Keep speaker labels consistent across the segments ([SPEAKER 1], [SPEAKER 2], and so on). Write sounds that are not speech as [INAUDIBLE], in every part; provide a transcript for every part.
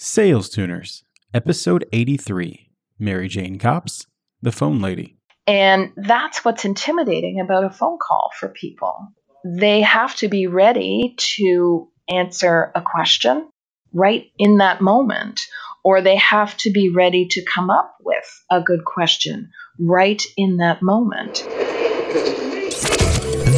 [SPEAKER 1] Sales Tuners, Episode 83 Mary Jane Copps, the Phone Lady.
[SPEAKER 2] And that's what's intimidating about a phone call for people. They have to be ready to answer a question right in that moment, or they have to be ready to come up with a good question right in that moment.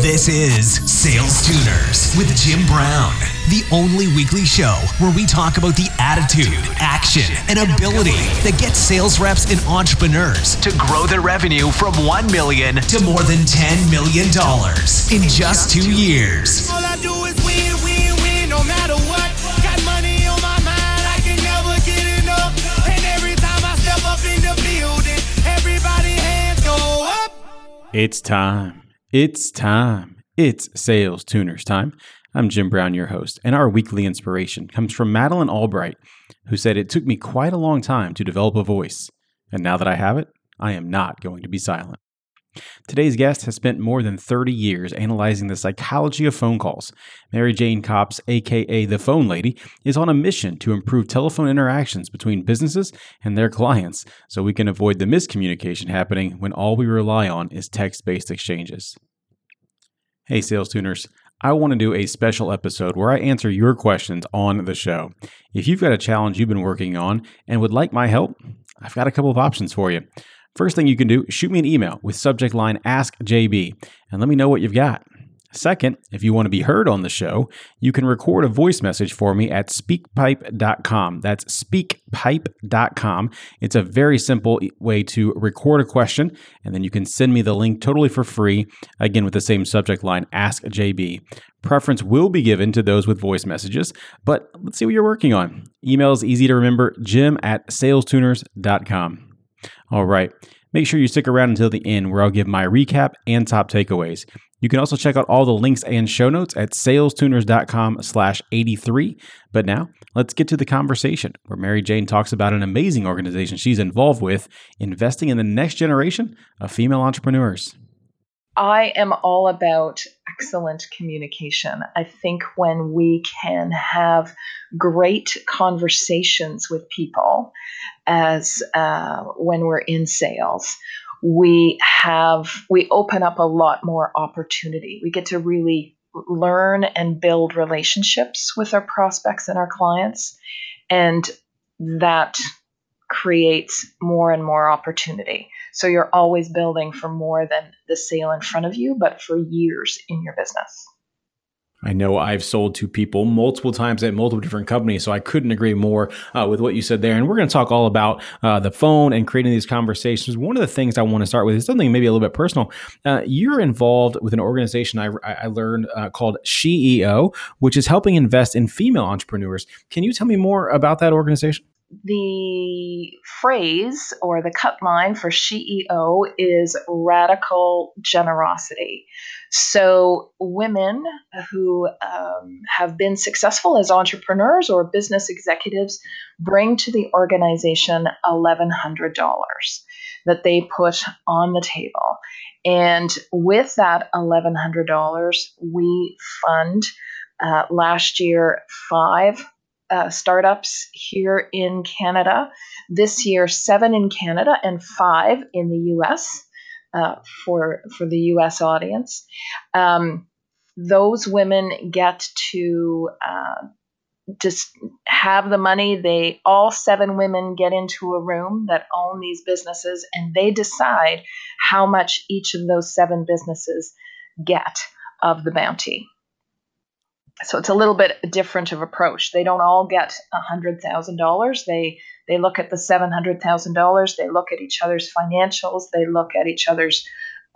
[SPEAKER 3] This is Sales Tuners with Jim Brown, the only weekly show where we talk about the attitude, action, and ability that gets sales reps and entrepreneurs to grow their revenue from 1 million to more than 10 million dollars in just 2 years.
[SPEAKER 4] All I do is win, win, win, no matter what. Got money on my mind, I can never get enough. And every time I step up in the building, everybody hands go up.
[SPEAKER 1] It's time. It's time. It's Sales Tuners time. I'm Jim Brown, your host, and our weekly inspiration comes from Madeleine Albright, who said, It took me quite a long time to develop a voice, and now that I have it, I am not going to be silent. Today's guest has spent more than 30 years analyzing the psychology of phone calls. Mary Jane Copps, aka the Phone Lady, is on a mission to improve telephone interactions between businesses and their clients so we can avoid the miscommunication happening when all we rely on is text based exchanges. Hey, sales tuners. I want to do a special episode where I answer your questions on the show. If you've got a challenge you've been working on and would like my help, I've got a couple of options for you. First thing you can do, shoot me an email with subject line Ask JB and let me know what you've got. Second, if you want to be heard on the show, you can record a voice message for me at speakpipe.com. That's speakpipe.com. It's a very simple way to record a question, and then you can send me the link totally for free, again with the same subject line Ask JB. Preference will be given to those with voice messages, but let's see what you're working on. Email is easy to remember jim at salestuners.com. All right. Make sure you stick around until the end where I'll give my recap and top takeaways. You can also check out all the links and show notes at salestuners.com slash 83. But now, let's get to the conversation where Mary Jane talks about an amazing organization she's involved with investing in the next generation of female entrepreneurs.
[SPEAKER 2] I am all about excellent communication. I think when we can have great conversations with people, as uh, when we're in sales, we have we open up a lot more opportunity. We get to really learn and build relationships with our prospects and our clients, and that creates more and more opportunity. So you're always building for more than the sale in front of you, but for years in your business.
[SPEAKER 1] I know I've sold to people multiple times at multiple different companies, so I couldn't agree more uh, with what you said there. And we're going to talk all about uh, the phone and creating these conversations. One of the things I want to start with is something maybe a little bit personal. Uh, you're involved with an organization I, I learned uh, called SheEO, which is helping invest in female entrepreneurs. Can you tell me more about that organization?
[SPEAKER 2] The phrase or the cut line for SheEO is radical generosity. So, women who um, have been successful as entrepreneurs or business executives bring to the organization $1,100 that they put on the table. And with that $1,100, we fund uh, last year five uh, startups here in Canada. This year, seven in Canada and five in the US uh, for, for the US audience. Um, those women get to uh, just have the money. They all seven women get into a room that own these businesses and they decide how much each of those seven businesses get of the bounty so it's a little bit different of approach. They don't all get a hundred thousand dollars. They they look at the seven hundred thousand dollars. They look at each other's financials. They look at each other's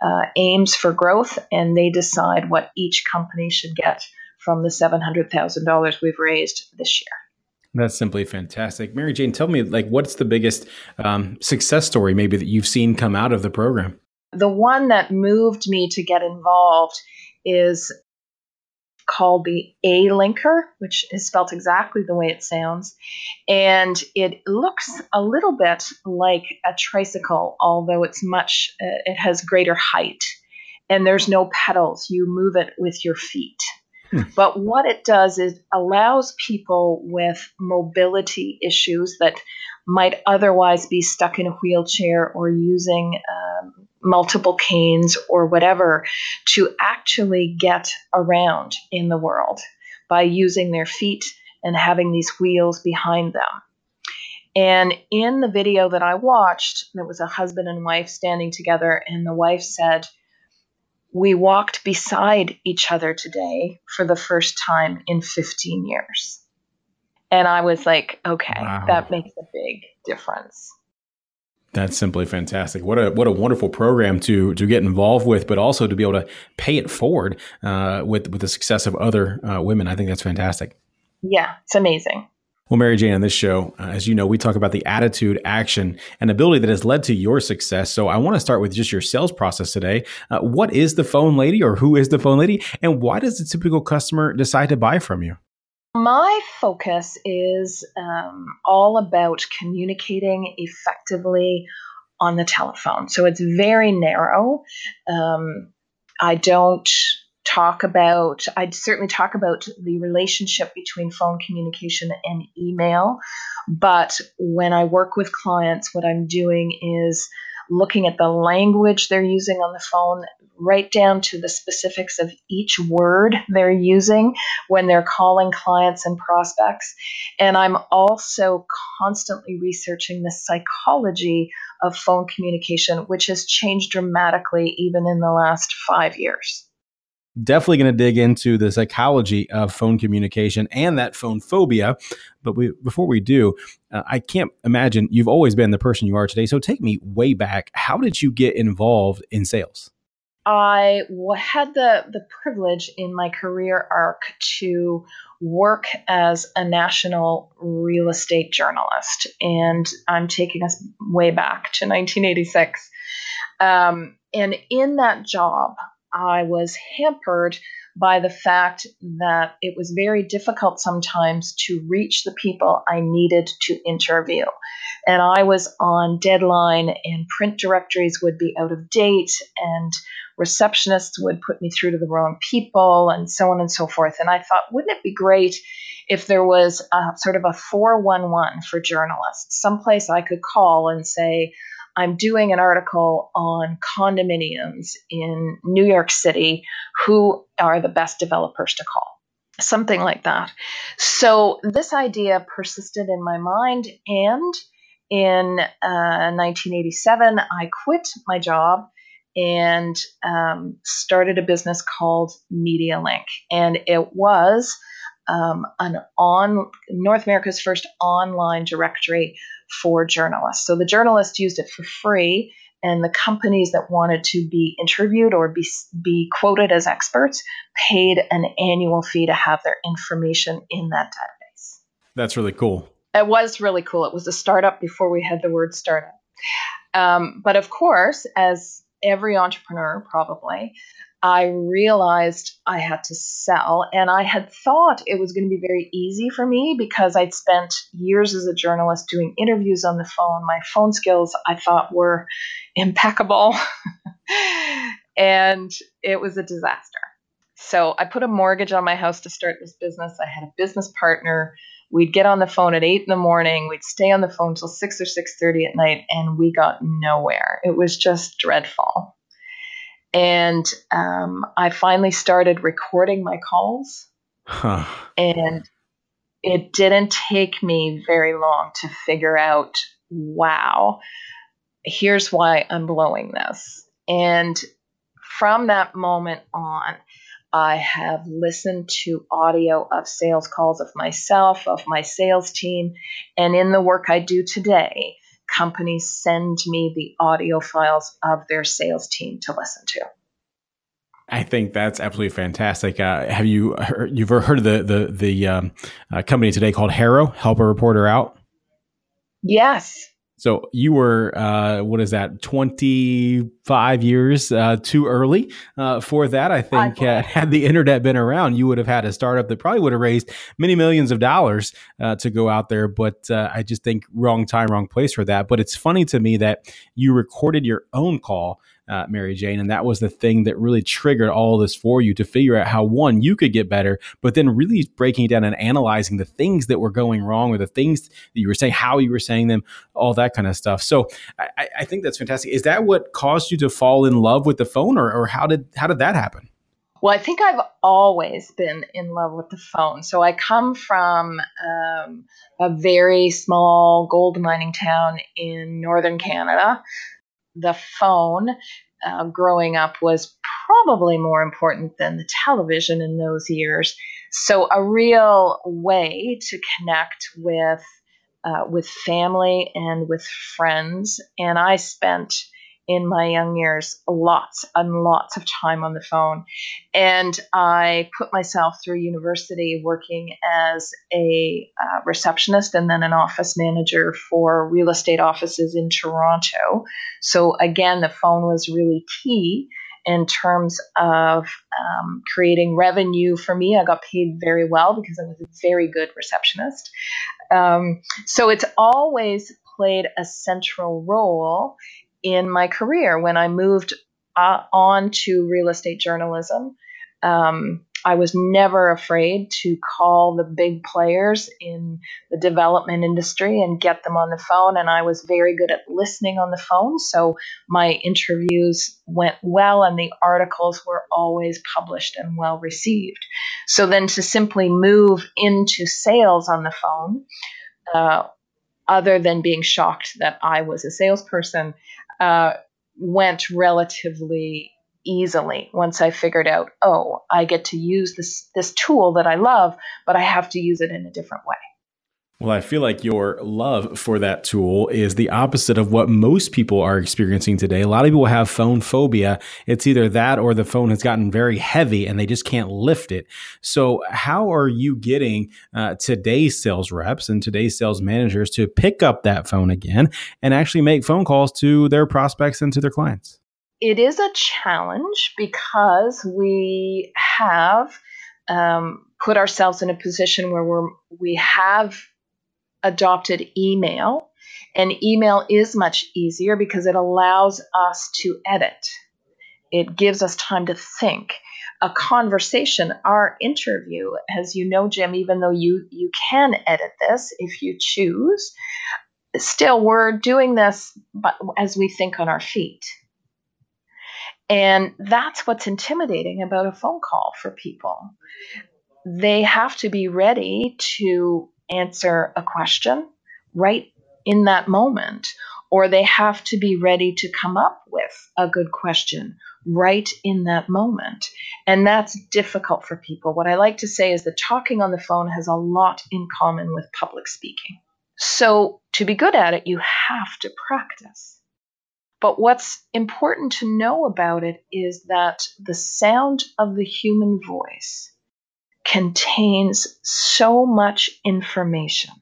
[SPEAKER 2] uh, aims for growth, and they decide what each company should get from the seven hundred thousand dollars we've raised this year.
[SPEAKER 1] That's simply fantastic, Mary Jane. Tell me, like, what's the biggest um, success story maybe that you've seen come out of the program?
[SPEAKER 2] The one that moved me to get involved is called the Alinker, which is spelled exactly the way it sounds. And it looks a little bit like a tricycle, although it's much, uh, it has greater height. And there's no pedals. You move it with your feet. But what it does is allows people with mobility issues that might otherwise be stuck in a wheelchair or using um, multiple canes or whatever to actually get around in the world by using their feet and having these wheels behind them. And in the video that I watched, there was a husband and wife standing together, and the wife said, We walked beside each other today for the first time in 15 years. And I was like, okay,
[SPEAKER 1] Wow.
[SPEAKER 2] that makes a big difference.
[SPEAKER 1] That's simply fantastic. What a what a wonderful program to to get involved with, but also to be able to pay it forward uh, with with the success of other uh, women. I think that's fantastic.
[SPEAKER 2] Yeah, it's amazing.
[SPEAKER 1] Well, Mary Jane, on this show, uh, as you know, we talk about the attitude, action, and ability that has led to your success. So I want to start with just your sales process today. Uh, what is the phone lady, or who is the phone lady, and why does the typical customer decide to buy from you?
[SPEAKER 2] My focus is um, all about communicating effectively on the telephone. So it's very narrow. Um, I don't talk about, I'd certainly talk about the relationship between phone communication and email. But when I work with clients, what I'm doing is looking at the language they're using on the phone, right down to the specifics of each word they're using when they're calling clients and prospects. And I'm also constantly researching the psychology of phone communication, which has changed dramatically even in the last five years.
[SPEAKER 1] Definitely going to dig into the psychology of phone communication and that phone phobia. But we, before we do, uh, I can't imagine you've always been the person you are today. So take me way back. How did you get involved in sales?
[SPEAKER 2] I had the, the privilege in my career arc to work as a national real estate journalist. And I'm taking us way back to 1986. Um, and in that job, I was hampered by the fact that it was very difficult sometimes to reach the people I needed to interview. And I was on deadline, and print directories would be out of date, and receptionists would put me through to the wrong people, and so on and so forth. And I thought, wouldn't it be great if there was a, sort of a 411 for journalists, someplace I could call and say, I'm doing an article on condominiums in New York City. Who are the best developers to call? Something like that. So this idea persisted in my mind, and in uh, 1987, I quit my job and um, started a business called MediaLink, and it was um, an on North America's first online directory for journalists. So the journalists used it for free, and the companies that wanted to be interviewed or be, be quoted as experts paid an annual fee to have their information in that database.
[SPEAKER 1] That's really cool.
[SPEAKER 2] It was really cool. It was a startup before we had the word startup. Um, but of course, as every entrepreneur probably, I realized I had to sell. And I had thought it was going to be very easy for me because I'd spent years as a journalist doing interviews on the phone. My phone skills, I thought, were impeccable. [LAUGHS] and it was a disaster. So I put a mortgage on my house to start this business. I had a business partner. We'd get on the phone at eight in the morning. We'd stay on the phone till six or six thirty at night, and we got nowhere. It was just dreadful. And um, I finally started recording my calls,
[SPEAKER 1] Huh.
[SPEAKER 2] and it didn't take me very long to figure out wow, here's why I'm blowing this. And from that moment on, I have listened to audio of sales calls of myself, of my sales team, and in the work I do today, companies send me the audio files of their sales team to listen to.
[SPEAKER 1] I think that's absolutely fantastic. Uh, have you heard, you've ever heard of the the the um, uh, company today called HARO? Help a reporter out.
[SPEAKER 2] Yes.
[SPEAKER 1] So you were uh, what is that? Twenty five years uh, too early uh, for that. I think uh, had the internet been around, you would have had a startup that probably would have raised many millions of dollars uh, to go out there. But uh, I just think wrong time, wrong place for that. But it's funny to me that you recorded your own call uh, Mary Jane, and that was the thing that really triggered all this for you to figure out how one you could get better, but then really breaking it down and analyzing the things that were going wrong or the things that you were saying, how you were saying them, all that kind of stuff. So I, I think that's fantastic. Is that what caused you to fall in love with the phone, or, or how did how did that happen?
[SPEAKER 2] Well, I think I've always been in love with the phone. So I come from um, a very small gold mining town in northern Canada. The phone uh, growing up was probably more important than the television in those years. So a real way to connect with uh, with family and with friends. And I spent in my young years lots and lots of time on the phone. And I put myself through university working as a uh, receptionist and then an office manager for real estate offices in Toronto. So, again, the phone was really key in terms of um, creating revenue for me. I got paid very well because I was a very good receptionist. Um, so, it's always played a central role in my career when I moved uh, on to real estate journalism. Um, I was never afraid to call the big players in the development industry and get them on the phone. And I was very good at listening on the phone. So my interviews went well, and the articles were always published and well received. So then to simply move into sales on the phone, uh, other than being shocked that I was a salesperson, uh, went relatively easily once I figured out, oh, I get to use this this tool that I love, but I have to use it in a different way.
[SPEAKER 1] Well, I feel like your love for that tool is the opposite of what most people are experiencing today. A lot of people have phone phobia. It's either that or the phone has gotten very heavy and they just can't lift it. So, how are you getting uh, today's sales reps and today's sales managers to pick up that phone again and actually make phone calls to their prospects and to their clients?
[SPEAKER 2] It is a challenge because we have um, put ourselves in a position where we're we have adopted email. And email is much easier because it allows us to edit. It gives us time to think. A conversation, our interview, as you know, Jim, even though you, you can edit this if you choose, still we're doing this but as we think on our feet. And that's what's intimidating about a phone call for people. They have to be ready to answer a question right in that moment, or they have to be ready to come up with a good question right in that moment. And that's difficult for people. What I like to say is that talking on the phone has a lot in common with public speaking. So, to be good at it, you have to practice. But what's important to know about it is that the sound of the human voice contains so much information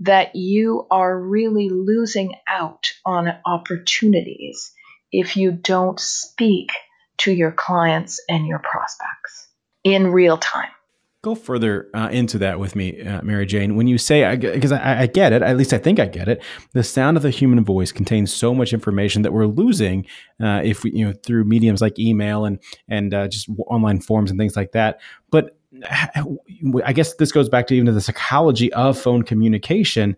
[SPEAKER 2] that you are really losing out on opportunities if you don't speak to your clients and your prospects in real time
[SPEAKER 1] go further uh, into that with me, uh, Mary Jane. When you say, because I, I, I, get it, at least I think I get it, the sound of the human voice contains so much information that we're losing uh, if we, you know, through mediums like email and and uh, just online forms and things like that. But I guess this goes back to even to the psychology of phone communication.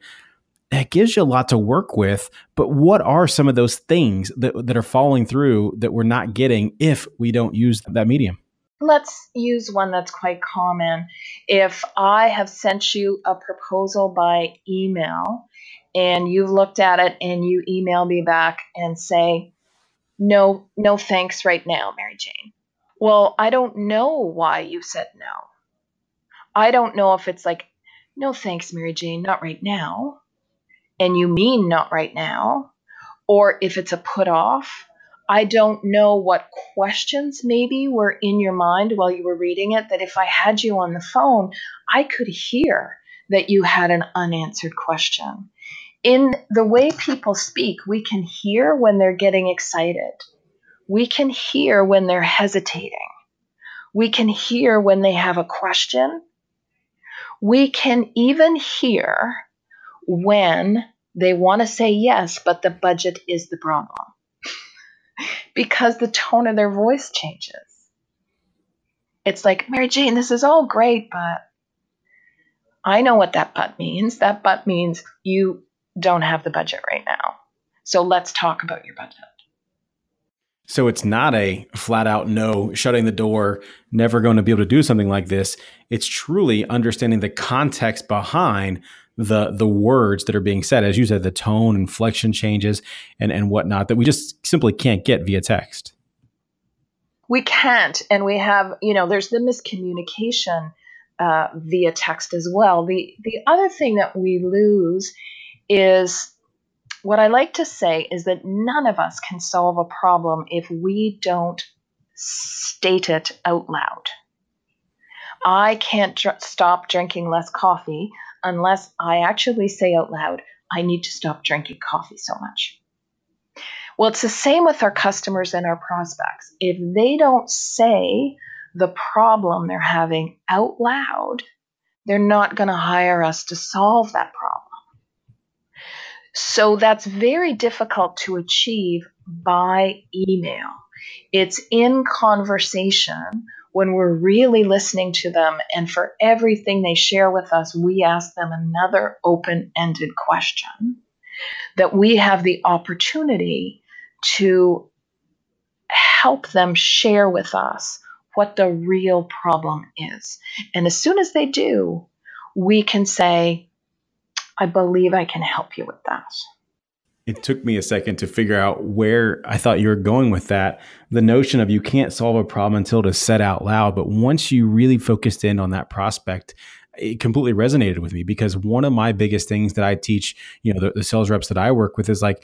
[SPEAKER 1] It gives you a lot to work with, but what are some of those things that, that are falling through that we're not getting if we don't use that medium?
[SPEAKER 2] Let's use one that's quite common. If I have sent you a proposal by email and you've looked at it and you email me back and say, no, no thanks right now, Mary Jane. Well, I don't know why you said no. I don't know if it's like, no thanks, Mary Jane, not right now. And you mean not right now. Or if it's a put off, I don't know what questions maybe were in your mind while you were reading it, that if I had you on the phone, I could hear that you had an unanswered question. In the way people speak, we can hear when they're getting excited. We can hear when they're hesitating. We can hear when they have a question. We can even hear when they want to say yes, but the budget is the problem. Because the tone of their voice changes. It's like, Mary Jane, this is all great, but I know what that but means. That but means you don't have the budget right now. So let's talk about your budget.
[SPEAKER 1] So it's not a flat out no, shutting the door, never going to be able to do something like this. It's truly understanding the context behind the the words that are being said. As you said, the tone, inflection changes, and and whatnot that we just simply can't get via text.
[SPEAKER 2] We can't, and we have you know there's the miscommunication uh, via text as well. The the other thing that we lose is what I like to say is that none of us can solve a problem if we don't state it out loud. I can't dr- stop drinking less coffee unless I actually say out loud, I need to stop drinking coffee so much. Well, it's the same with our customers and our prospects. If they don't say the problem they're having out loud, they're not going to hire us to solve that problem. So that's very difficult to achieve by email. It's in conversation when we're really listening to them, and for everything they share with us, we ask them another open ended question that we have the opportunity to help them share with us what the real problem is. And as soon as they do, we can say, I believe I can help you with that.
[SPEAKER 1] It took me a second to figure out where I thought you were going with that. The notion of you can't solve a problem until it's said out loud. But once you really focused in on that prospect, it completely resonated with me because one of my biggest things that I teach, you know, the, the sales reps that I work with is like,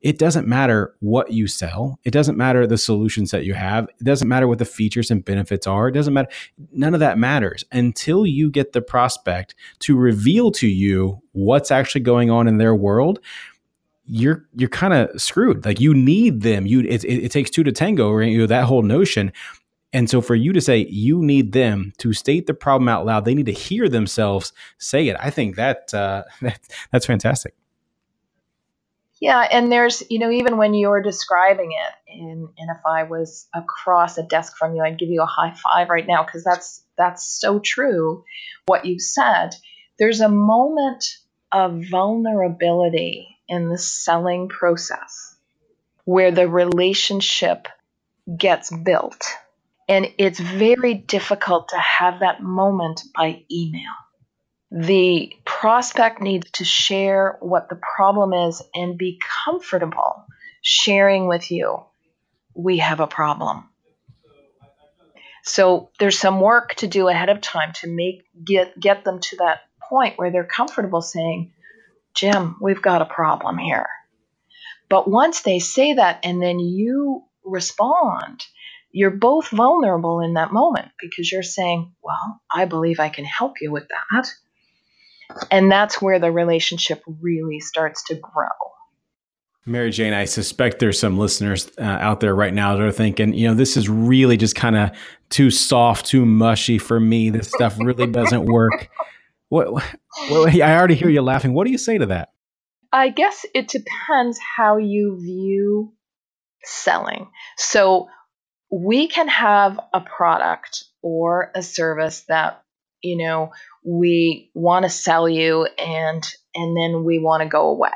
[SPEAKER 1] it doesn't matter what you sell. It doesn't matter the solutions that you have. It doesn't matter what the features and benefits are. It doesn't matter. None of that matters until you get the prospect to reveal to you what's actually going on in their world. You're you're kind of screwed. Like you need them. You it, it, it takes two to tango. Right? You know that whole notion. And so for you to say you need them to state the problem out loud, they need to hear themselves say it. I think that, uh, [LAUGHS] that that's fantastic.
[SPEAKER 2] Yeah, and there's, you know, even when you're describing it, and and if I was across a desk from you, I'd give you a high five right now because that's that's so true. What you said. There's a moment of vulnerability in the selling process where the relationship gets built, and it's very difficult to have that moment by email the prospect needs to share what the problem is and be comfortable sharing with you we have a problem. So there's some work to do ahead of time to make get get them to that point where they're comfortable saying jim we've got a problem here. But once they say that and then you respond you're both vulnerable in that moment because you're saying well i believe i can help you with that and that's where the relationship really starts to grow.
[SPEAKER 1] Mary Jane, I suspect there's some listeners uh, out there right now that are thinking, you know, this is really just kind of too soft, too mushy for me. This stuff really doesn't work. What, what, [LAUGHS] I already hear you laughing. What do you say to that?
[SPEAKER 2] I guess it depends how you view selling. So we can have a product or a service that you know we want to sell you and and then we want to go away.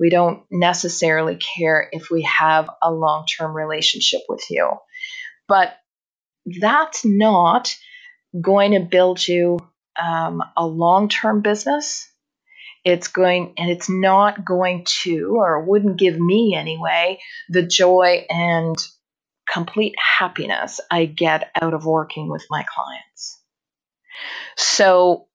[SPEAKER 2] We don't necessarily care if we have a long-term relationship with you. But that's not going to build you um, a long-term business. It's going and it's not going to or wouldn't give me anyway the joy and complete happiness i get out of working with my clients so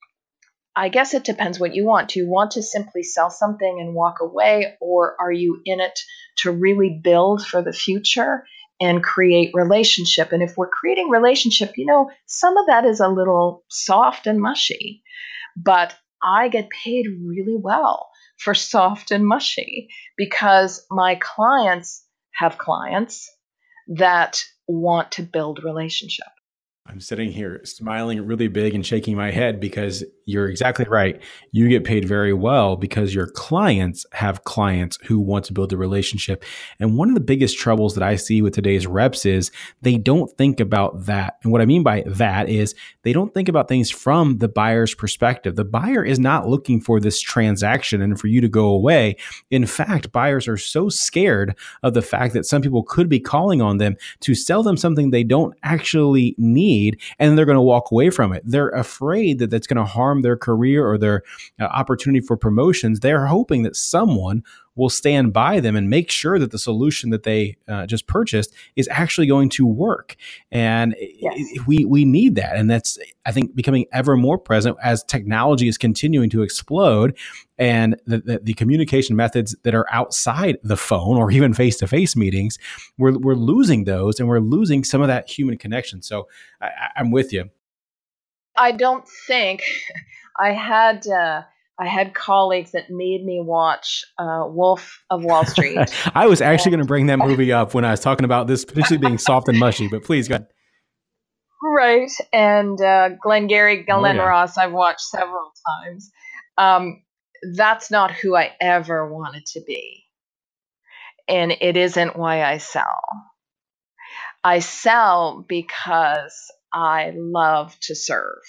[SPEAKER 2] I guess it depends what you want. Do you want to simply sell something and walk away, or are you in it to really build for the future and create relationship? And if we're creating relationship, you know, some of that is a little soft and mushy, but I get paid really well for soft and mushy because my clients have clients that want to build relationship.
[SPEAKER 1] I'm sitting here smiling really big and shaking my head because you're exactly right. You get paid very well because your clients have clients who want to build a relationship. And one of the biggest troubles that I see with today's reps is they don't think about that. And what I mean by that is they don't think about things from the buyer's perspective. The buyer is not looking for this transaction and for you to go away. In fact, buyers are so scared of the fact that some people could be calling on them to sell them something they don't actually need and they're going to walk away from it. They're afraid that that's going to harm their career or their uh, opportunity for promotions. They're hoping that someone will stand by them and make sure that the solution that they uh, just purchased is actually going to work. And yes. we we need that, and that's I think becoming ever more present as technology is continuing to explode, and the, the, the communication methods that are outside the phone or even face to face meetings, we're we're losing those, and we're losing some of that human connection. So I, I'm with you.
[SPEAKER 2] I don't think [LAUGHS] I had. Uh, I had colleagues that made me watch uh, Wolf of Wall Street. [LAUGHS]
[SPEAKER 1] I was actually going to bring that movie up when I was talking about this potentially being soft and mushy, but please go ahead.
[SPEAKER 2] Right. And uh, Glengarry Glen oh, yeah. Ross, I've watched several times. Um, that's not who I ever wanted to be. And it isn't why I sell. I sell because I love to serve.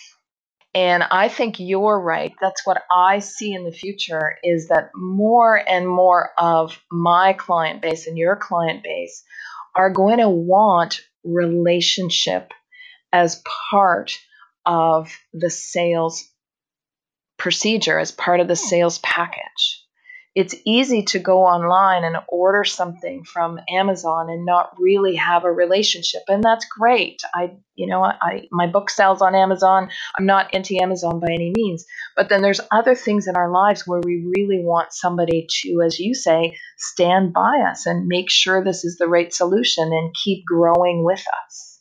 [SPEAKER 2] And I think you're right. That's what I see in the future is that more and more of my client base and your client base are going to want relationship as part of the sales procedure, as part of the sales package it's easy to go online and order something from Amazon and not really have a relationship and that's great. I you know, I my book sells on Amazon. I'm not anti Amazon by any means, but then there's other things in our lives where we really want somebody to as you say stand by us and make sure this is the right solution and keep growing with us.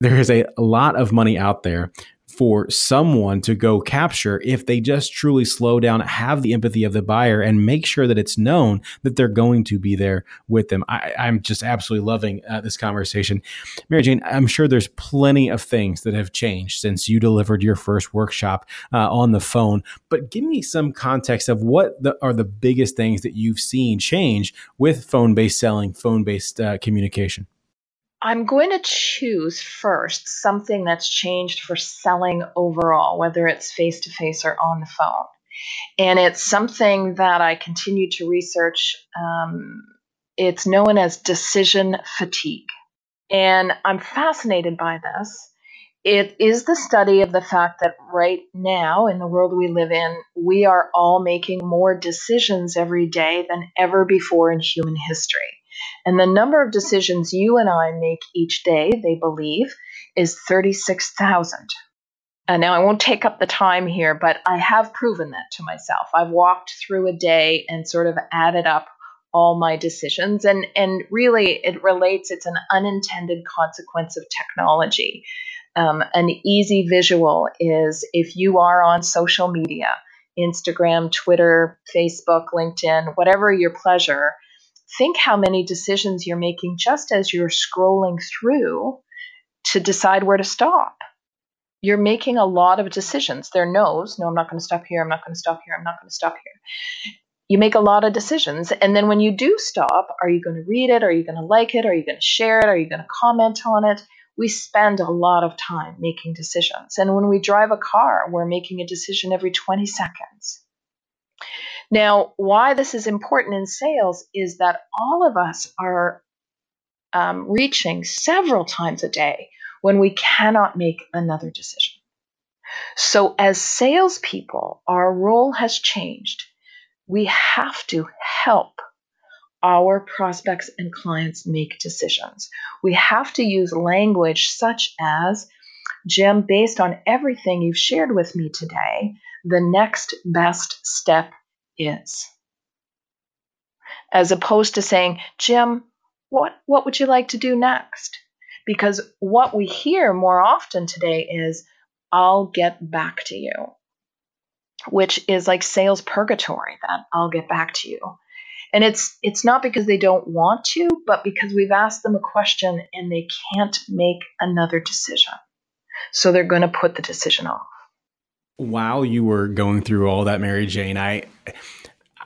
[SPEAKER 1] There is a, a lot of money out there for someone to go capture if they just truly slow down, have the empathy of the buyer, and make sure that it's known that they're going to be there with them. I, am just absolutely loving uh, this conversation. Mary Jane, I'm sure there's plenty of things that have changed since you delivered your first workshop uh, on the phone, but give me some context of what the, are the biggest things that you've seen change with phone based selling, phone based uh, communication.
[SPEAKER 2] I'm going to choose first something that's changed for selling overall, whether it's face to face or on the phone. And it's something that I continue to research. Um, it's known as decision fatigue. And I'm fascinated by this. It is the study of the fact that right now, in the world we live in, we are all making more decisions every day than ever before in human history. And the number of decisions you and I make each day, they believe, is 36,000. And now I won't take up the time here, but I have proven that to myself. I've walked through a day and sort of added up all my decisions and and really it relates it's an unintended consequence of technology um, an easy visual is if you are on social media instagram twitter facebook linkedin whatever your pleasure think how many decisions you're making just as you're scrolling through to decide where to stop. You're making a lot of decisions. There no's, no, I'm not going to stop here, I'm not going to stop here, I'm not going to stop here. You make a lot of decisions. And then when you do stop, are you going to read it? Are you going to like it? Are you going to share it? Are you going to comment on it? We spend a lot of time making decisions. And when we drive a car, we're making a decision every 20 seconds. Now, why this is important in sales is that all of us are um, reaching several times a day when we cannot make another decision. So, as salespeople, our role has changed. We have to help our prospects and clients make decisions. We have to use language such as, Jim, based on everything you've shared with me today, the next best step is. As opposed to saying, Jim, what, what would you like to do next? Because what we hear more often today is, I'll get back to you, which is like sales purgatory, that I'll get back to you. And it's it's not because they don't want to, but because we've asked them a question and they can't make another decision. So they're going to put the decision off.
[SPEAKER 1] While you were going through all that, Mary Jane, I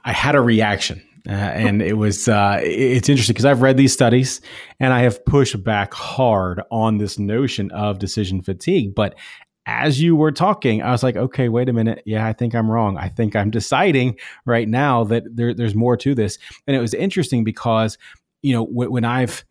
[SPEAKER 1] I had a reaction. Uh, and it was uh, it's interesting because I've read these studies and I have pushed back hard on this notion of decision fatigue. But as you were talking, I was like, okay, wait a minute. Yeah, I think I'm wrong. I think I'm deciding right now that there, there's more to this. And it was interesting because you know when I've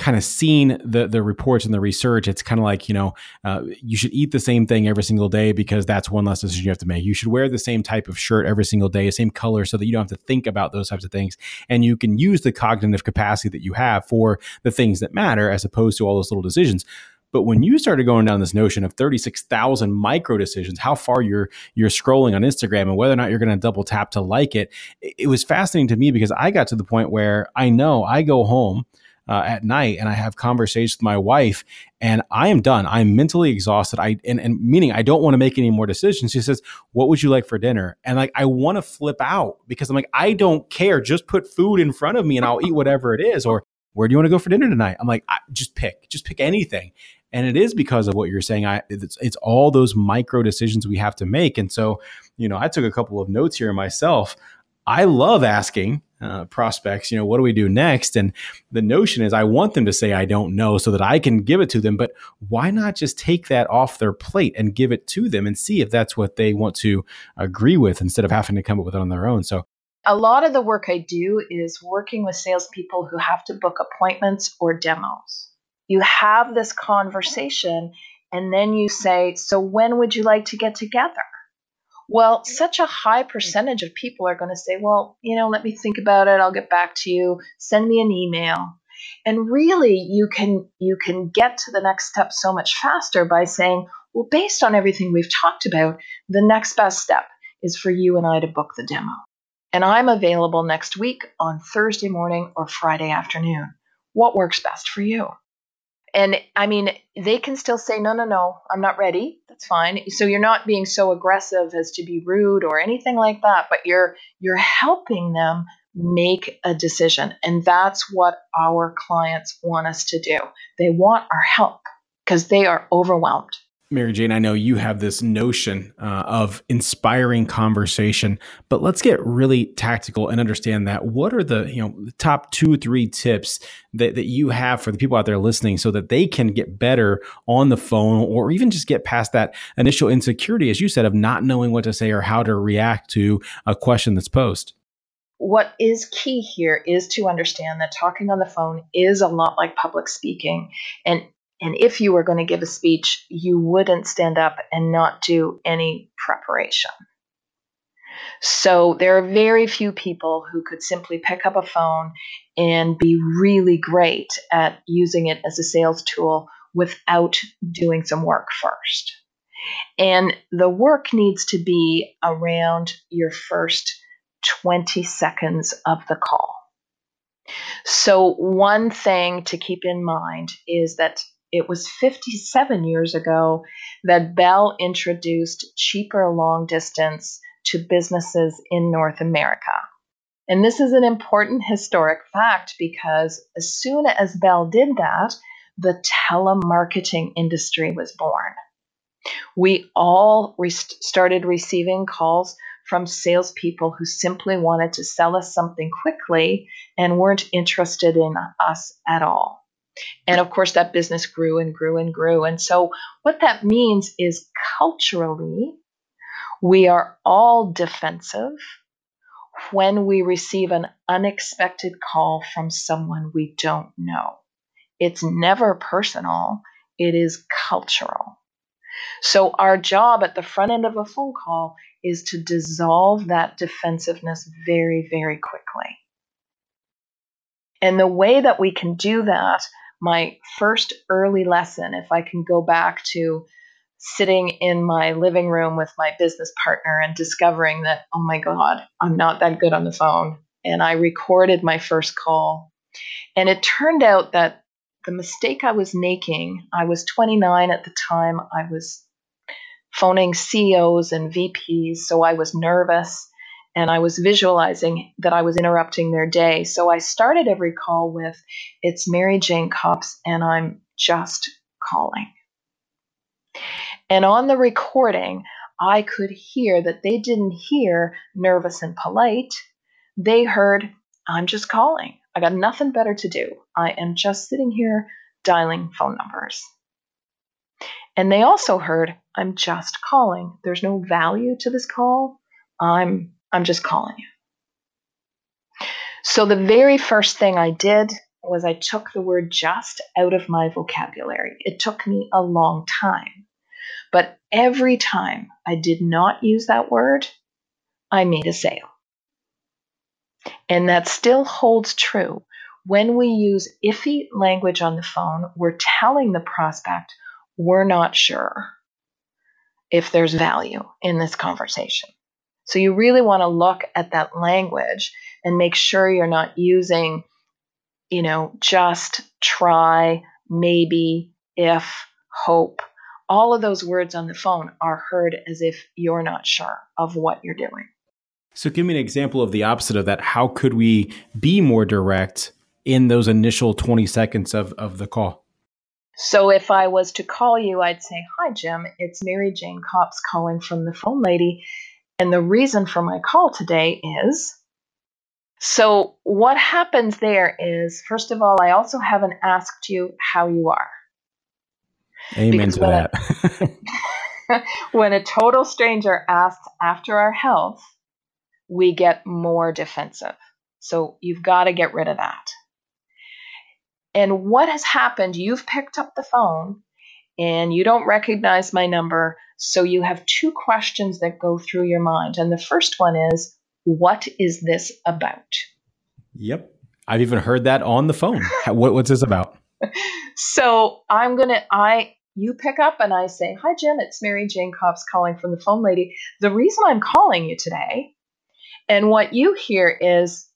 [SPEAKER 1] kind of seen the the reports and the research, it's kind of like you know uh, you should eat the same thing every single day because that's one less decision you have to make. You should wear the same type of shirt every single day, same color, so that you don't have to think about those types of things, and you can use the cognitive capacity that you have for the things that matter, as opposed to all those little decisions. But when you started going down this notion of 36,000 micro decisions, how far you're you're scrolling on Instagram and whether or not you're going to double tap to like it, it was fascinating to me because I got to the point where I know I go home uh, at night and I have conversations with my wife and I am done. I'm mentally exhausted. I and, and meaning I don't want to make any more decisions. She says, "What would you like for dinner?" And like I want to flip out because I'm like I don't care. Just put food in front of me and I'll eat whatever it is. Or where do you want to go for dinner tonight? I'm like, just pick, just pick anything. And it is because of what you're saying. I it's, it's all those micro decisions we have to make. And so, you know, I took a couple of notes here myself. I love asking uh, prospects, you know, what do we do next? And the notion is I want them to say, I don't know, so that I can give it to them. But why not just take that off their plate and give it to them and see if that's what they want to agree with instead of having to come up with it on their own? So,
[SPEAKER 2] a lot of the work I do is working with salespeople who have to book appointments or demos. You have this conversation, and then you say, So, when would you like to get together? Well, such a high percentage of people are going to say, well, you know, let me think about it. I'll get back to you. Send me an email. And really, you can you can get to the next step so much faster by saying, well, based on everything we've talked about, the next best step is for you and I to book the demo. And I'm available next week on Thursday morning or Friday afternoon. What works best for you? And I mean, they can still say, no, no, no, I'm not ready. That's fine. So you're not being so aggressive as to be rude or anything like that, but you're you're helping them make a decision. And that's what our clients want us to do. They want our help because they are overwhelmed.
[SPEAKER 1] Mary Jane, I know you have this notion uh, of inspiring conversation, but let's get really tactical and understand that. What are the you know top two, three tips that, that you have for the people out there listening so that they can get better on the phone or even just get past that initial insecurity, as you said, of not knowing what to say or how to react to a question that's posed?
[SPEAKER 2] What is key here is to understand that talking on the phone is a lot like public speaking. And and if you were going to give a speech, you wouldn't stand up and not do any preparation. So there are very few people who could simply pick up a phone and be really great at using it as a sales tool without doing some work first. And the work needs to be around your first 20 seconds of the call. So, one thing to keep in mind is that it was 57 years ago that Bell introduced cheaper long distance to businesses in North America. And this is an important historic fact because as soon as Bell did that, the telemarketing industry was born. We all re- started receiving calls from salespeople who simply wanted to sell us something quickly and weren't interested in us at all. And of course, that business grew and grew and grew. And so, what that means is culturally, we are all defensive when we receive an unexpected call from someone we don't know. It's never personal, it is cultural. So, our job at the front end of a phone call is to dissolve that defensiveness very, very quickly. And the way that we can do that my first early lesson, if I can go back to sitting in my living room with my business partner and discovering that, oh my God, I'm not that good on the phone. And I recorded my first call. And it turned out that the mistake I was making, I was 29 at the time, I was phoning CEOs and VPs, so I was nervous and I was visualizing that I was interrupting their day. So I started every call with, It's Mary Jane Copps, and I'm just calling. And on the recording, I could hear that they didn't hear nervous and polite. They heard, I'm just calling. I got nothing better to do. I am just sitting here dialing phone numbers. And they also heard, I'm just calling. There's no value to this call. I'm I'm just calling you. So the very first thing I did was I took the word just out of my vocabulary. It took me a long time. But every time I did not use that word, I made a sale. And that still holds true. When we use iffy language on the phone, we're telling the prospect we're not sure if there's value in this conversation. So you really want to look at that language and make sure you're not using, you know, just try, maybe, if, hope. All of those words on the phone are heard as if you're not sure of what you're doing.
[SPEAKER 1] So give me an example of the opposite of that. How could we be more direct in those initial 20 seconds of, of the call?
[SPEAKER 2] So if I was to call you, I'd say, Hi, Jim. It's Mary Jane Copps calling from the phone lady. And the reason for my call today is so what happens there is, first of all, I also haven't asked you how you are.
[SPEAKER 1] Amen because to that.
[SPEAKER 2] A, [LAUGHS] when a total stranger asks after our health, we get more defensive. So you've got to get rid of that. And what has happened? You've picked up the phone and you don't recognize my number. So you have two questions that go through your mind. And the first one is, what is this about?
[SPEAKER 1] Yep. I've even heard that on the phone. [LAUGHS] what, what's this about?
[SPEAKER 2] so I'm going to, I, you pick up and I say, Hi, Jim, it's Mary Jane Copps calling from the phone lady. The reason I'm calling you today, and what you hear is,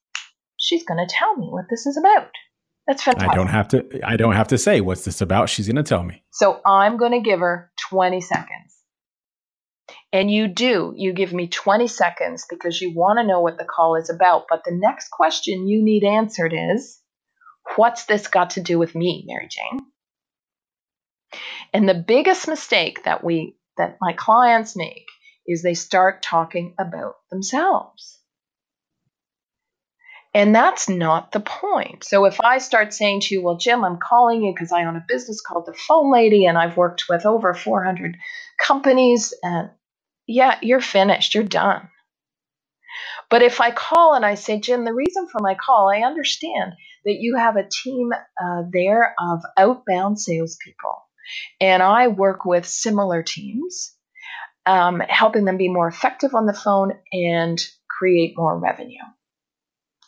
[SPEAKER 2] she's going to tell me what this is about. That's fantastic.
[SPEAKER 1] I don't have to I don't have to say what's this about. She's going to tell me.
[SPEAKER 2] So I'm going to give her 20 seconds. And you do. You give me 20 seconds because you want to know what the call is about, but the next question you need answered is what's this got to do with me, Mary Jane? And the biggest mistake that we that my clients make is they start talking about themselves. And that's not the point. So if I start saying to you, well, Jim, I'm calling you because I own a business called The Phone Lady and I've worked with over 400 companies, and yeah, you're finished, you're done. But if I call and I say, Jim, the reason for my call, I understand that you have a team uh, there of outbound salespeople. And I work with similar teams, um, helping them be more effective on the phone and create more revenue.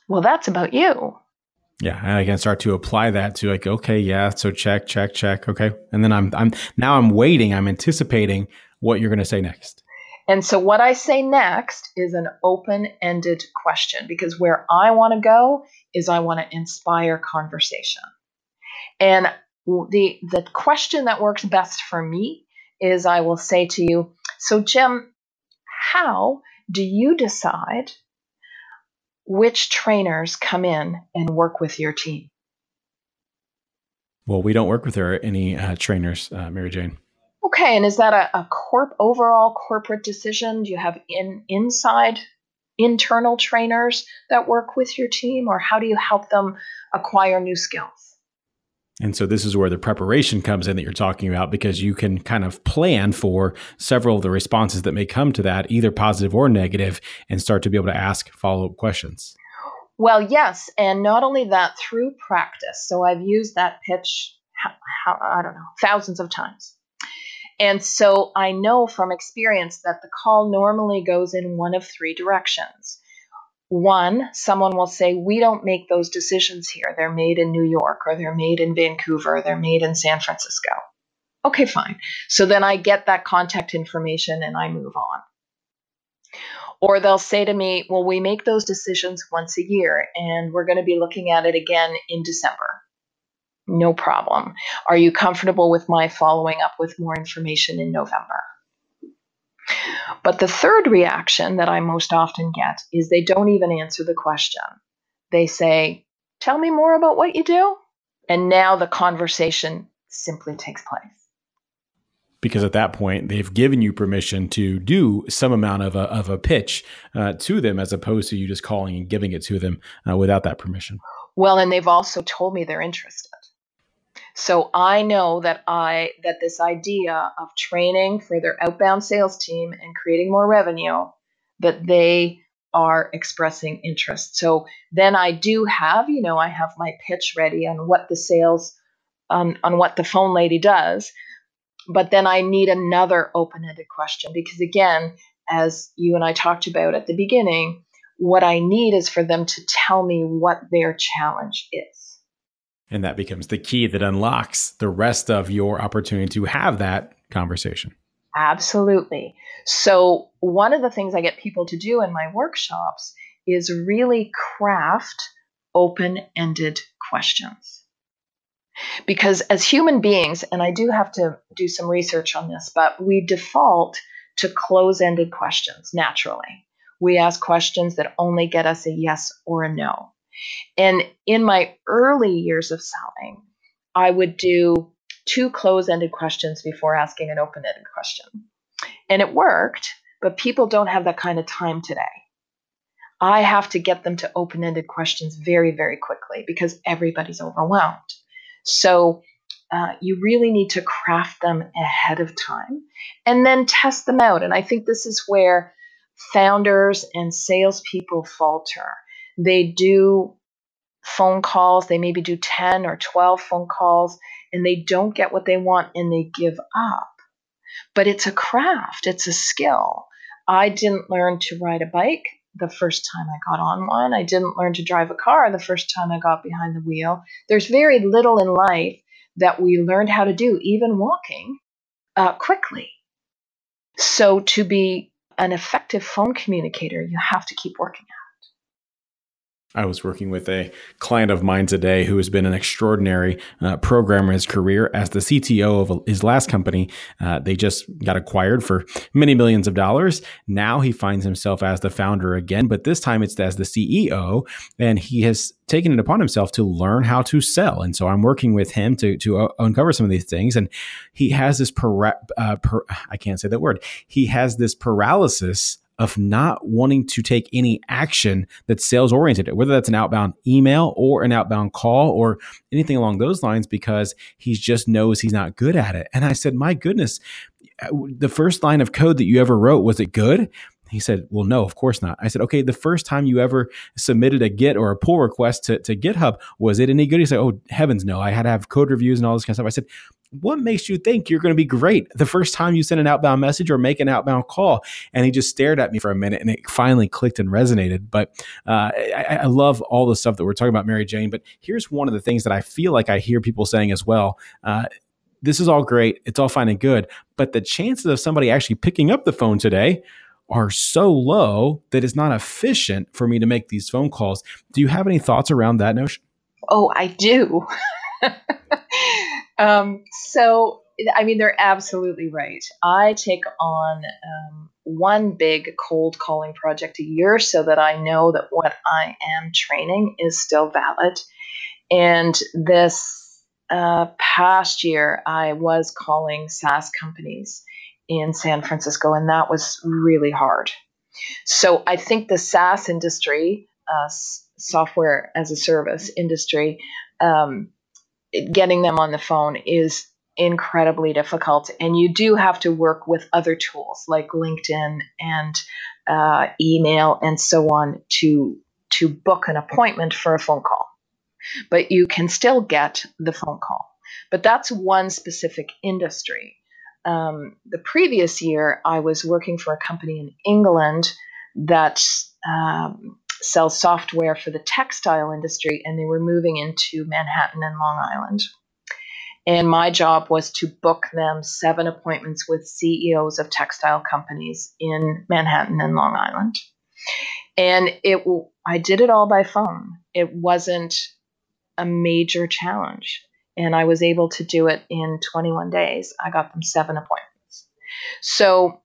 [SPEAKER 2] Well, that's about you.
[SPEAKER 1] Yeah, and I can start to apply that to like, okay, yeah, so check, check, check, okay, and then I'm, I'm now I'm waiting, I'm anticipating what you're going to say next.
[SPEAKER 2] And so what I say next is an open-ended question because where I want to go is I want to inspire conversation. And the the question that works best for me is I will say to you, so Jim, how do you decide which trainers come in and work with your team?
[SPEAKER 1] Well, we don't work with her any uh, trainers, uh, Mary Jane.
[SPEAKER 2] Okay, and is that a, a corp overall corporate decision? Do you have in inside internal trainers that work with your team, or how do you help them acquire new skills?
[SPEAKER 1] And so this is where the preparation comes in that you're talking about because you can kind of plan for several of the responses that may come to that, either positive or negative, and start to be able to ask follow up questions.
[SPEAKER 2] Well, yes. And not only that, through practice. So I've used that pitch, I don't know, thousands of times. And so I know from experience that the call normally goes in one of three directions. One, someone will say, We don't make those decisions here. They're made in New York, or they're made in Vancouver, or they're made in San Francisco. Okay, fine. So then I get that contact information and I move on. Or they'll say to me, Well, we make those decisions once a year and we're going to be looking at it again in December. No problem. Are you comfortable with my following up with more information in November? But the third reaction that I most often get is they don't even answer the question. They say, Tell me more about what you do. And now the conversation simply takes place.
[SPEAKER 1] because at that point they've given you permission to do some amount of a, of a pitch uh, to them as opposed to you just calling and giving it to them uh, without that permission.
[SPEAKER 2] Well, and they've also told me they're interested. So I know that I that this idea of training for their outbound sales team and creating more revenue that they are expressing interest. So then I do have, you know, I have my pitch ready on what the sales on, on what the phone lady does. But then I need another open-ended question because again, as you and I talked about at the beginning, what I need is for them to tell me what their challenge is.
[SPEAKER 1] And that becomes the key that unlocks the rest of your opportunity to have that conversation.
[SPEAKER 2] Absolutely. So, one of the things I get people to do in my workshops is really craft open ended questions. Because as human beings, and I do have to do some research on this, but we default to close ended questions naturally. We ask questions that only get us a yes or a no. And in my early years of selling, I would do two close ended questions before asking an open ended question. And it worked, but people don't have that kind of time today. I have to get them to open ended questions very, very quickly because everybody's overwhelmed. So uh, you really need to craft them ahead of time and then test them out. And I think this is where founders and salespeople falter. They do phone calls, they maybe do 10 or 12 phone calls, and they don't get what they want and they give up. But it's a craft, it's a skill. I didn't learn to ride a bike the first time I got on one. I didn't learn to drive a car the first time I got behind the wheel. There's very little in life that we learned how to do, even walking, uh, quickly. So, to be an effective phone communicator, you have to keep working
[SPEAKER 1] I was working with a client of mine today who has been an extraordinary uh, programmer in his career as the CTO of his last company. Uh, they just got acquired for many millions of dollars. Now he finds himself as the founder again, but this time it's as the CEO, and he has taken it upon himself to learn how to sell. And so I'm working with him to to uh, uncover some of these things. And he has this para- uh, per, I can't say that word. He has this paralysis of not wanting to take any action that's sales oriented, whether that's an outbound email or an outbound call or anything along those lines, because he just knows he's not good at it. And I said, My goodness, uh, the first line of code that you ever wrote, was it good? He said, Well, no, of course not. I said, Okay, the first time you ever submitted a Git or a pull request to, to GitHub, was it any good? He said, Oh, heavens no. I had to have code reviews and all this kind of stuff. I said, What makes you think you're going to be great the first time you send an outbound message or make an outbound call? And he just stared at me for a minute and it finally clicked and resonated. But uh, I, I, love all the stuff that we're talking about, Mary Jane. But here's one of the things that I feel like I hear people saying as well. Uh, this is all great. It's all fine and good. But the chances of somebody actually picking up the phone today are so low that it's not efficient for me to make these phone calls. Do you have any thoughts around that notion?
[SPEAKER 2] Oh, I do. [LAUGHS] um, so, I mean, they're absolutely right. I take on um, one big cold calling project a year so that I know that what I am training is still valid. And this uh, past year, I was calling SaaS companies in San Francisco, and that was really hard. So I think the SaaS industry, uh, software as a service industry, um, getting them on the phone is incredibly difficult. And you do have to work with other tools like LinkedIn and uh, email and so on to to book an appointment for a phone call. But you can still get the phone call. But that's one specific industry um, the previous year, I was working for a company in England that um, sells software for the textile industry, and they were moving into Manhattan and Long Island. And my job was to book them seven appointments with CEOs of textile companies in Manhattan and Long Island. And it, I did it all by phone. It wasn't a major challenge and I was able to do it in 21 days. I got them seven appointments. So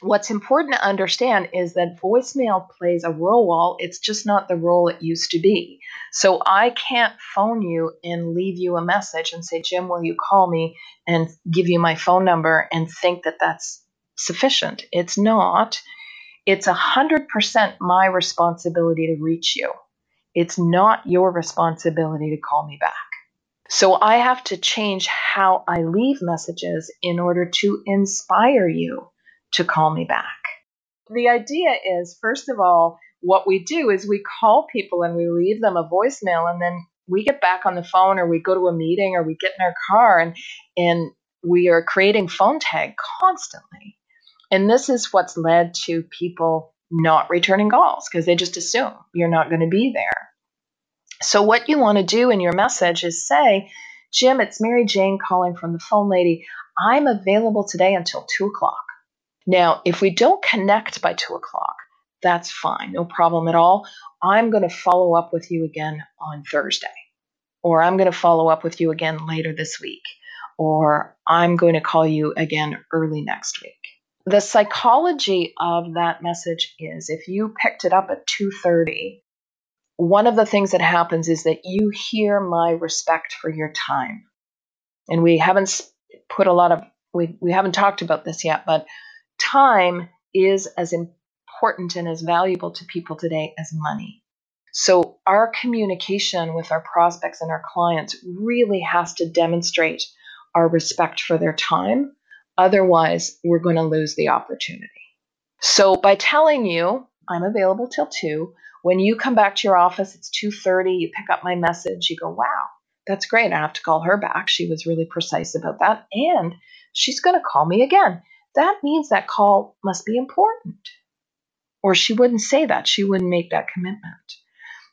[SPEAKER 2] what's important to understand is that voicemail plays a role. It's just not the role it used to be. So I can't phone you and leave you a message and say, Jim, will you call me and give you my phone number and think that that's sufficient. It's not. It's 100% my responsibility to reach you. It's not your responsibility to call me back. So I have to change how I leave messages in order to inspire you to call me back. The idea is, first of all, what we do is we call people and we leave them a voicemail and then we get back on the phone or we go to a meeting or we get in our car and and we are creating phone tag constantly. And this is what's led to people not returning calls because they just assume you're not going to be there. So, what you want to do in your message is say, Jim, it's Mary Jane calling from the phone lady. I'm available today until two o'clock. Now, if we don't connect by two o'clock, that's fine, no problem at all. I'm going to follow up with you again on Thursday, or I'm going to follow up with you again later this week, or I'm going to call you again early next week. The psychology of that message is if you picked it up at 2:30, one of the things that happens is that you hear my respect for your time. And we haven't put a lot of we, we haven't talked about this yet, but time is as important and as valuable to people today as money. So, our communication with our prospects and our clients really has to demonstrate our respect for their time. Otherwise, we're going to lose the opportunity. So, by telling you I'm available till 2, when you come back to your office, it's 2:30, you pick up my message, you go, "Wow, that's great. I have to call her back. She was really precise about that and she's going to call me again." that means that call must be important. Or she wouldn't say that. She wouldn't make that commitment.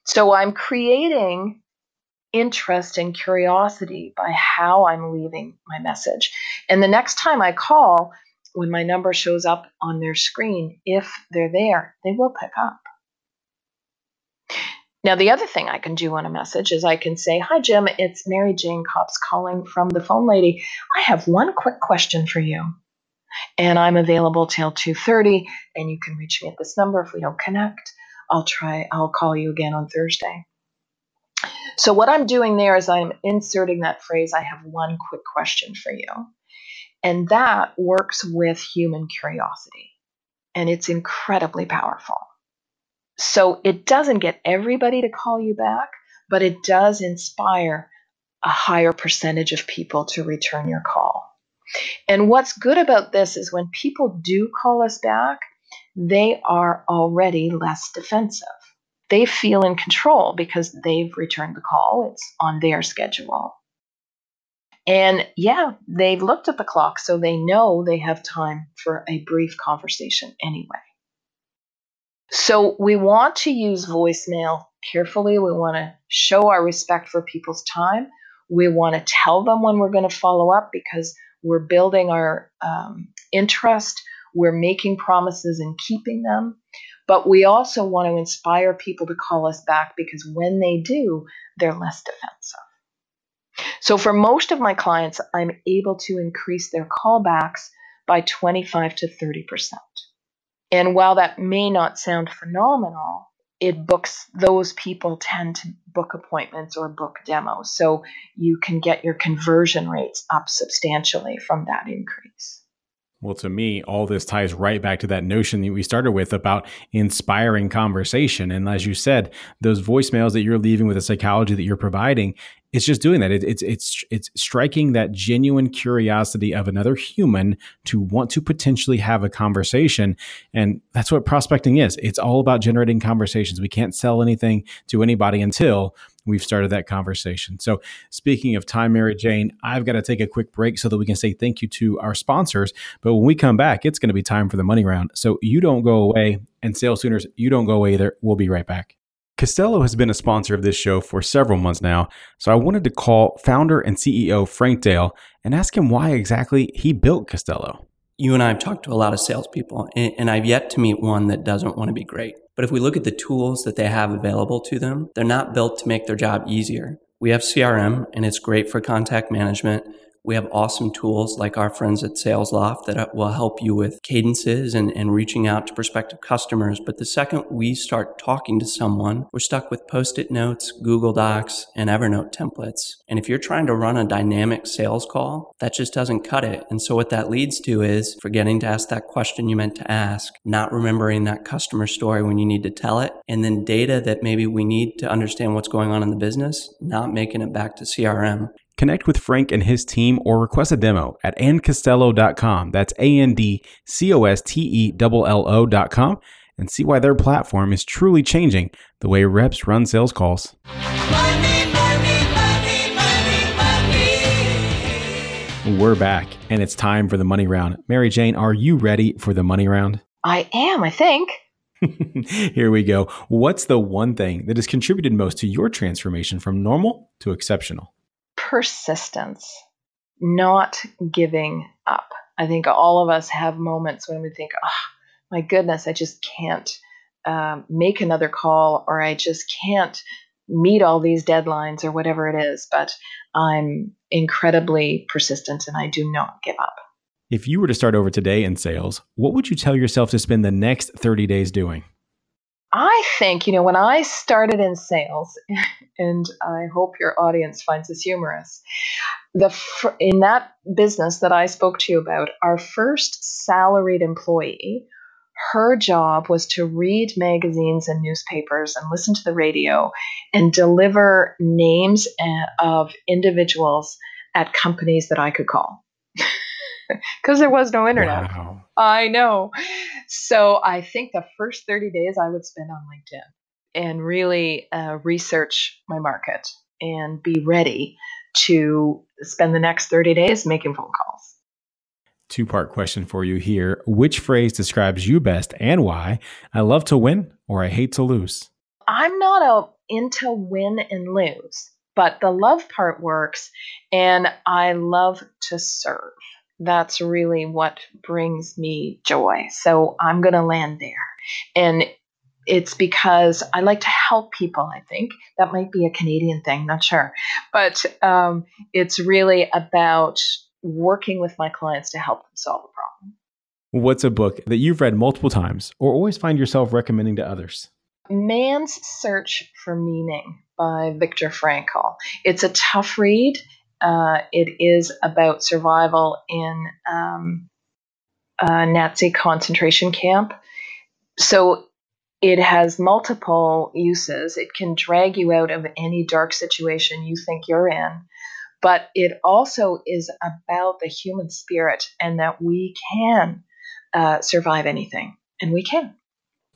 [SPEAKER 2] So I'm creating interest and curiosity by how I'm leaving my message. And the next time I call, when my number shows up on their screen, if they're there, they will pick up. Now, the other thing I can do on a message is I can say, Hi, Jim, it's Mary Jane Copps calling from the phone lady. I have one quick question for you and I'm available till 2:30 and you can reach me at this number if we don't connect. I'll try I'll call you again on Thursday. So what I'm doing there is I'm inserting that phrase I have one quick question for you. And that works with human curiosity. And it's incredibly powerful. So it doesn't get everybody to call you back, but it does inspire a higher percentage of people to return your call. And what's good about this is when people do call us back, they are already less defensive. They feel in control because they've returned the call, it's on their schedule. And yeah, they've looked at the clock, so they know they have time for a brief conversation anyway. So we want to use voicemail carefully. We want to show our respect for people's time. We want to tell them when we're going to follow up because we're building our um, interest. We're making promises and keeping them. But we also want to inspire people to call us back because when they do, they're less defensive. So for most of my clients, I'm able to increase their callbacks by 25 to 30%. And while that may not sound phenomenal, it books those people tend to book appointments or book demos so you can get your conversion rates up substantially from that increase
[SPEAKER 1] well, to me, all this ties right back to that notion that we started with about inspiring conversation. And as you said, those voicemails that you're leaving with the psychology that you're providing, it's just doing that. It, it's it's it's striking that genuine curiosity of another human to want to potentially have a conversation, and that's what prospecting is. It's all about generating conversations. We can't sell anything to anybody until we've started that conversation. So, speaking of time, Mary Jane, I've got to take a quick break so that we can say thank you to our sponsors. But when we come back, it's going to be time for the money round. So you don't go away, and Sales Tuners, you don't go away either. We'll be right back. Costello has been a sponsor of this show for several months now, so I wanted to call founder and CEO Frank Dale and ask him why exactly he built Costello.
[SPEAKER 5] You and I have talked to a lot of salespeople, and I've yet to meet one that doesn't want to be great. But if we look at the tools that they have available to them, they're not built to make their job easier. We have CRM, and it's great for contact management, We have awesome tools like our friends at SalesLoft that uh, will help you with cadences and, and reaching out to prospective customers. But the second we start talking to someone, we're stuck with post it notes, Google Docs, and Evernote templates. And if you're trying to run a dynamic sales call, that just doesn't cut it. And so what that leads to is forgetting to ask that question you meant to ask, not remembering that customer story when you need to tell it, and then data that maybe we need to understand what's going on in the business, not making it back to CRM.
[SPEAKER 1] Connect with Frank and his team or request a demo at andcostello.com. That's A N D C O S T E L L O.com and see why their platform is truly changing the way reps run sales calls.
[SPEAKER 4] Money, money, money.
[SPEAKER 1] We're back and it's time for the money round. Mary Jane, are you ready for the money round?
[SPEAKER 2] I am, I think. [LAUGHS]
[SPEAKER 1] Here we go. What's the one thing that has contributed most to your transformation from normal to exceptional?
[SPEAKER 2] Persistence, not giving up. I think all of us have moments when we think, oh, my goodness, I just can't um, make another call or I just can't meet all these deadlines or whatever it is. But I'm incredibly persistent and I do not give up.
[SPEAKER 1] If you were to start over today in sales, what would you tell yourself to spend the next 30 days doing?
[SPEAKER 2] I think, you know, when I started in sales, [LAUGHS] and I hope your audience finds this humorous, the fir- in that business that I spoke to you about, our first salaried employee, her job was to read magazines and newspapers and listen to the radio and deliver names uh, of individuals at companies that I could call. [LAUGHS] Because there was no internet.
[SPEAKER 1] Wow.
[SPEAKER 2] I know. So I think the first 30 days I would spend on LinkedIn and really uh, research my market and be ready to spend the next 30 days making phone calls.
[SPEAKER 1] Two part question for you here. Which phrase describes you best and why? I love to win or I hate to lose.
[SPEAKER 2] I'm not a into win and lose, but the love part works and I love to serve. That's really what brings me joy. So I'm going to land there. And it's because I like to help people, I think. That might be a Canadian thing, not sure. But um, it's really about working with my clients to help them solve a problem.
[SPEAKER 1] What's a book that you've read multiple times or always find yourself recommending to others?
[SPEAKER 2] Man's Search for Meaning by Viktor Frankl. It's a tough read. Uh, it is about survival in um, a Nazi concentration camp. So it has multiple uses. It can drag you out of any dark situation you think you're in, but it also is about the human spirit and that we can uh, survive anything, and we can.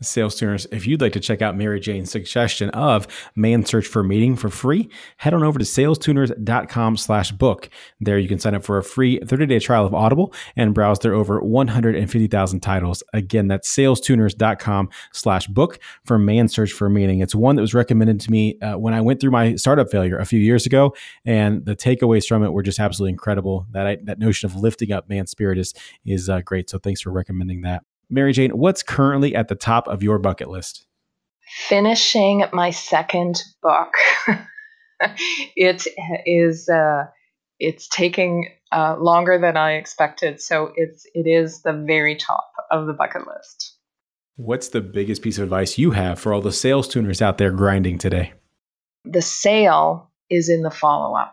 [SPEAKER 1] Sales tuners, if you'd like to check out Mary Jane's suggestion of Man Search for Meaning for free, head on over to salestuners.com slash book. There you can sign up for a free 30-day trial of Audible and browse their over 150,000 titles. Again, that's salestuners.com slash book for Man Search for Meaning. It's one that was recommended to me uh, when I went through my startup failure a few years ago, and the takeaways from it were just absolutely incredible. That I, that notion of lifting up man's spirit is, is uh, great. So thanks for recommending that. Mary Jane, what's currently at the top of your bucket list?
[SPEAKER 2] Finishing my second book. [LAUGHS] it is uh, it's taking uh, longer than I expected, so it's it is the very top of the bucket list.
[SPEAKER 1] What's the biggest piece of advice you have for all the sales tuners out there grinding today?
[SPEAKER 2] The sale is in the follow up.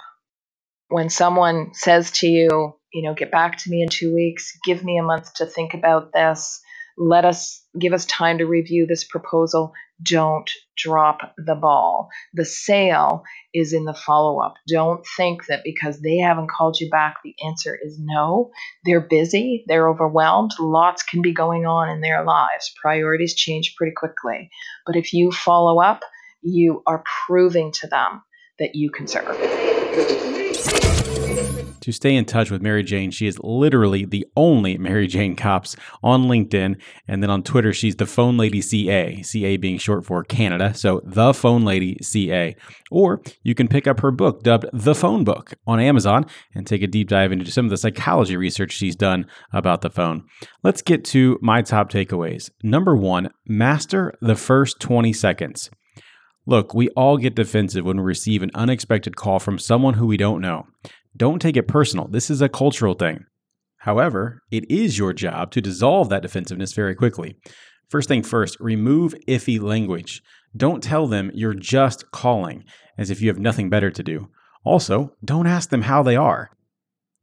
[SPEAKER 2] When someone says to you, you know, get back to me in two weeks, give me a month to think about this, let us give us time to review this proposal. Don't drop the ball. The sale is in the follow up. Don't think that because they haven't called you back, the answer is no. They're busy, they're overwhelmed, lots can be going on in their lives. Priorities change pretty quickly. But if you follow up, you are proving to them that you can serve.
[SPEAKER 1] To stay in touch with Mary Jane, she is literally the only Mary Jane Copps on LinkedIn. And then on Twitter, she's the Phone Lady CA, CA being short for Canada. So the Phone Lady CA. Or you can pick up her book dubbed The Phone Book on Amazon and take a deep dive into some of the psychology research she's done about the phone. Let's get to my top takeaways. Number one, master the first 20 seconds. Look, we all get defensive when we receive an unexpected call from someone who we don't know. Don't take it personal. This is a cultural thing. However, it is your job to dissolve that defensiveness very quickly. First thing first, remove iffy language. Don't tell them you're just calling as if you have nothing better to do. Also, don't ask them how they are.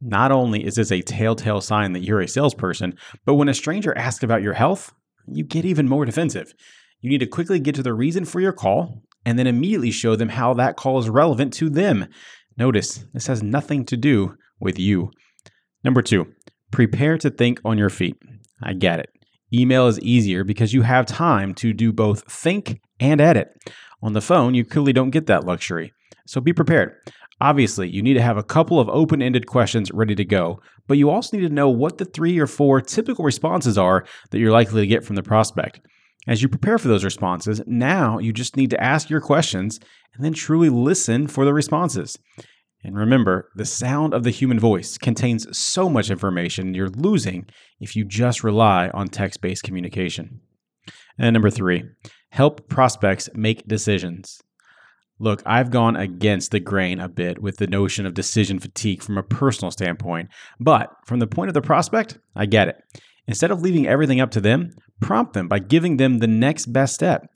[SPEAKER 1] Not only is this a telltale sign that you're a salesperson, but when a stranger asks about your health, you get even more defensive. You need to quickly get to the reason for your call and then immediately show them how that call is relevant to them. Notice this has nothing to do with you. Number two, prepare to think on your feet. I get it. Email is easier because you have time to do both think and edit. On the phone, you clearly don't get that luxury. So be prepared. Obviously, you need to have a couple of open ended questions ready to go, but you also need to know what the three or four typical responses are that you're likely to get from the prospect. As you prepare for those responses, now you just need to ask your questions and then truly listen for the responses. And remember, the sound of the human voice contains so much information you're losing if you just rely on text based communication. And number three, help prospects make decisions. Look, I've gone against the grain a bit with the notion of decision fatigue from a personal standpoint, but from the point of the prospect, I get it. Instead of leaving everything up to them, prompt them by giving them the next best step.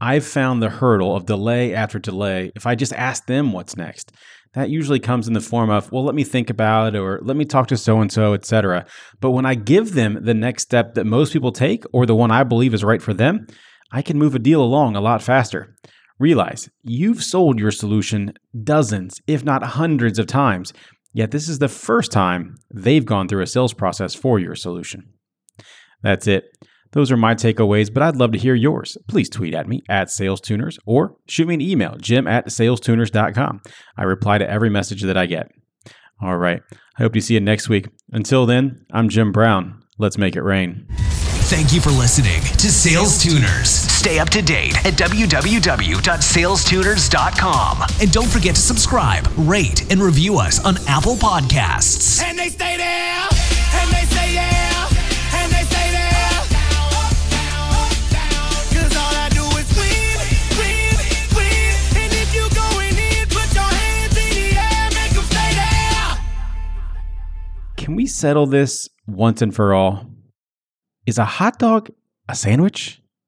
[SPEAKER 1] I've found the hurdle of delay after delay if I just ask them what's next. That usually comes in the form of, well, let me think about it or let me talk to so and so, etc. But when I give them the next step that most people take or the one I believe is right for them, I can move a deal along a lot faster. Realize you've sold your solution dozens, if not hundreds of times, yet this is the first time they've gone through a sales process for your solution. That's it. Those are my takeaways, but I'd love to hear yours. Please tweet at me at SalesTuners or shoot me an email, jim at salestuners.com. I reply to every message that I get. All right. I hope to see you next week. Until then, I'm Jim Brown. Let's make it rain.
[SPEAKER 3] Thank you for listening to Sales Tuners. Stay up to date at www.salestuners.com. And don't forget to subscribe, rate, and review us on Apple Podcasts.
[SPEAKER 4] And they stay there,
[SPEAKER 1] Can we settle this once and for all? Is a hot dog a sandwich?